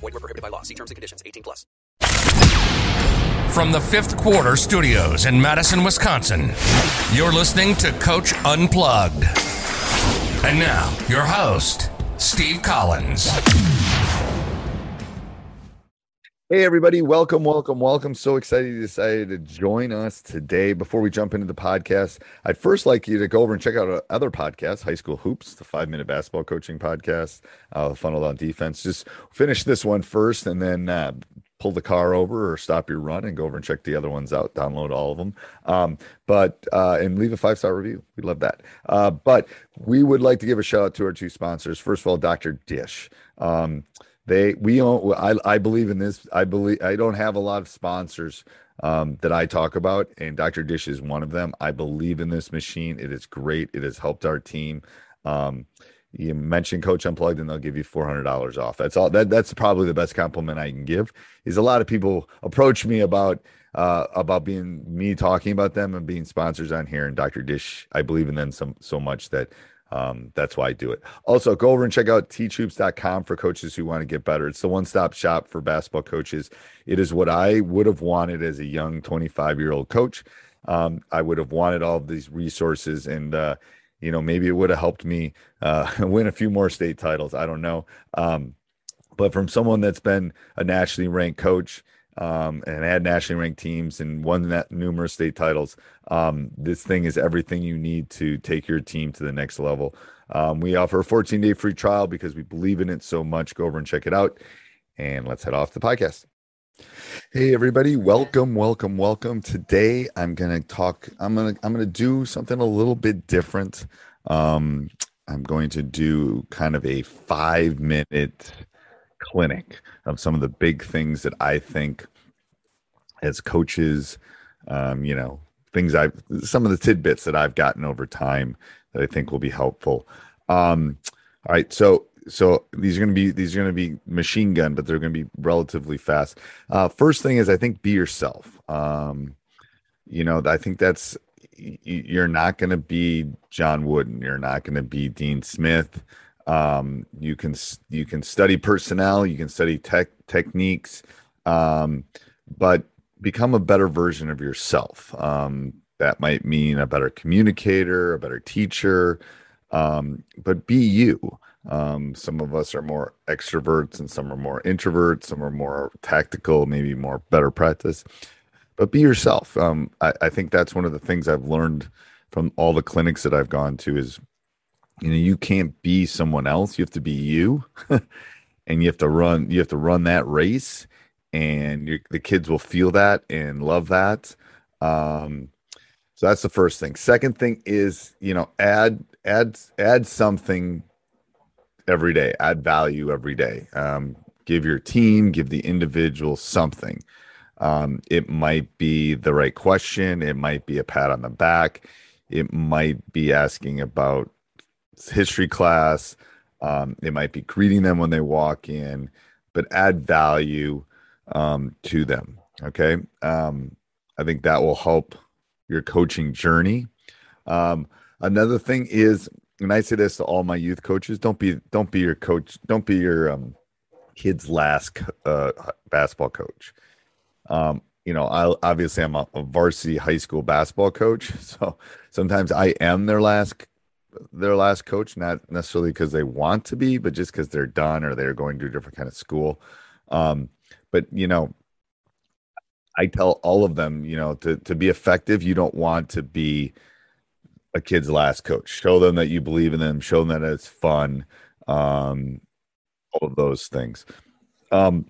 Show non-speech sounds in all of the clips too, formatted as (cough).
Void were prohibited by law. See terms and conditions. 18 plus. From the fifth quarter studios in Madison, Wisconsin, you're listening to Coach Unplugged. And now, your host, Steve Collins. Hey, everybody. Welcome, welcome, welcome. So excited you decided to join us today. Before we jump into the podcast, I'd first like you to go over and check out our other podcasts High School Hoops, the five minute basketball coaching podcast, uh, Funnel on Defense. Just finish this one first and then uh, pull the car over or stop your run and go over and check the other ones out, download all of them. Um, but, uh, and leave a five star review. We love that. Uh, but we would like to give a shout out to our two sponsors. First of all, Dr. Dish. Um, they we own I, I believe in this i believe i don't have a lot of sponsors um, that i talk about and dr dish is one of them. I believe in this machine. It is great. It has helped our team. Um, you mention coach unplugged and they'll give you $400 off. That's all that that's probably the best compliment i can give is a lot of people approach me about uh, about being me talking about them and being sponsors on here and dr dish i believe in them so, so much that um, that's why I do it. Also, go over and check out teachhoops.com for coaches who want to get better. It's the one stop shop for basketball coaches. It is what I would have wanted as a young 25 year old coach. Um, I would have wanted all of these resources and, uh, you know, maybe it would have helped me uh, (laughs) win a few more state titles. I don't know. Um, but from someone that's been a nationally ranked coach, um, and had nationally ranked teams and won that numerous state titles. Um, this thing is everything you need to take your team to the next level. Um, we offer a 14 day free trial because we believe in it so much. Go over and check it out. And let's head off the podcast. Hey everybody, welcome, welcome, welcome. Today I'm gonna talk. I'm gonna I'm gonna do something a little bit different. Um, I'm going to do kind of a five minute clinic of some of the big things that I think as coaches, um, you know, things I've some of the tidbits that I've gotten over time that I think will be helpful. Um, all right, so so these are going to be these are going to be machine gun, but they're going to be relatively fast. Uh, first thing is I think be yourself. Um, you know, I think that's you're not going to be John Wooden. You're not going to be Dean Smith. Um, you can you can study personnel, you can study tech techniques, um, but become a better version of yourself. Um, that might mean a better communicator, a better teacher, um, but be you. Um, some of us are more extroverts and some are more introverts, some are more tactical, maybe more better practice. But be yourself. Um, I, I think that's one of the things I've learned from all the clinics that I've gone to is you know you can't be someone else you have to be you. (laughs) And you have to run you have to run that race and the kids will feel that and love that. Um, so that's the first thing. Second thing is you know add add add something every day add value every day. Um, give your team give the individual something. Um, it might be the right question it might be a pat on the back it might be asking about history class. Um, it might be greeting them when they walk in, but add value. um, to them. Okay. Um, I think that will help your coaching journey. Um, another thing is, and I say this to all my youth coaches: don't be don't be your coach, don't be your um, kid's last uh, basketball coach. Um, you know, I obviously I'm a, a, varsity high school basketball coach, (laughs) so sometimes I am their last their last coach, not necessarily because they want to be, but just because they're done or they're going to a different kind of school. Um, but you know, I tell all of them, you know, to to be effective, you don't want to be a kid's last coach. Show them that you believe in them. Show them that it's fun. Um, all of those things. Um,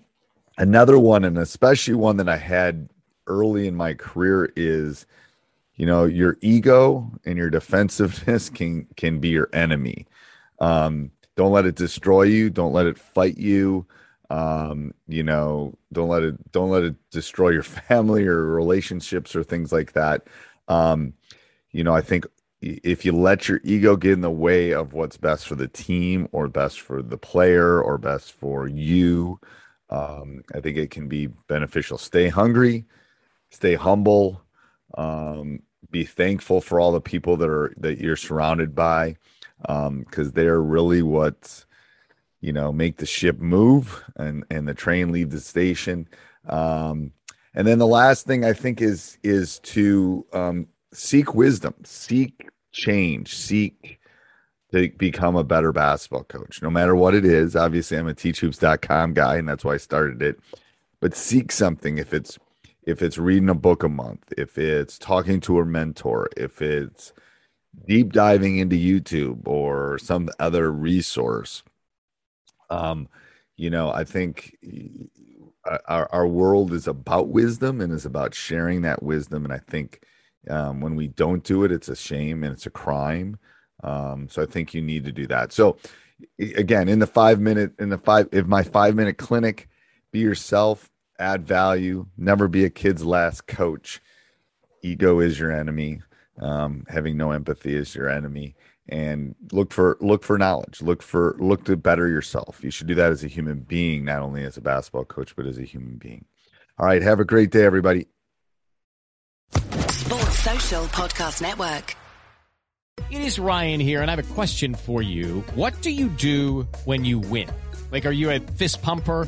another one, and especially one that I had early in my career, is you know your ego and your defensiveness (laughs) can can be your enemy. Um, don't let it destroy you. Don't let it fight you. Um you know don't let it don't let it destroy your (laughs) family or relationships or things like that. Um you know i think if you let your ego get in the way of what's best for the team or best for the player or best for you um i think it can be beneficial. Stay hungry. Stay humble. Um be thankful for all the people that are that you're surrounded by um because they're really what you know, make the ship move and and the train leave the station. Um, and then the last thing I think is is to um, seek wisdom, seek change, seek to become a better basketball coach, no matter what it is. Obviously, I'm a teachhoops.com guy, and that's why I started it. But seek something if it's if it's reading a book a month, if it's talking to a mentor, if it's deep diving into YouTube or some other resource um, you know, I think our, our world is about wisdom and is about sharing that wisdom. And I think um, when we don't do it, it's a shame and it's a crime. Um, so I think you need to do that. So again, in the five minute, in the five, if my five minute clinic, be yourself, add value, never be a kid's last coach. Ego is your enemy. Um, having no empathy is your enemy. And look for look for knowledge. Look for look to better yourself. You should do that as a human being not only as a basketball coach but as a human being. All right. Have a great day everybody. Sports social podcast network. It is ryan here and i have a question for you. What do you do when you win? Like are you a fist pumper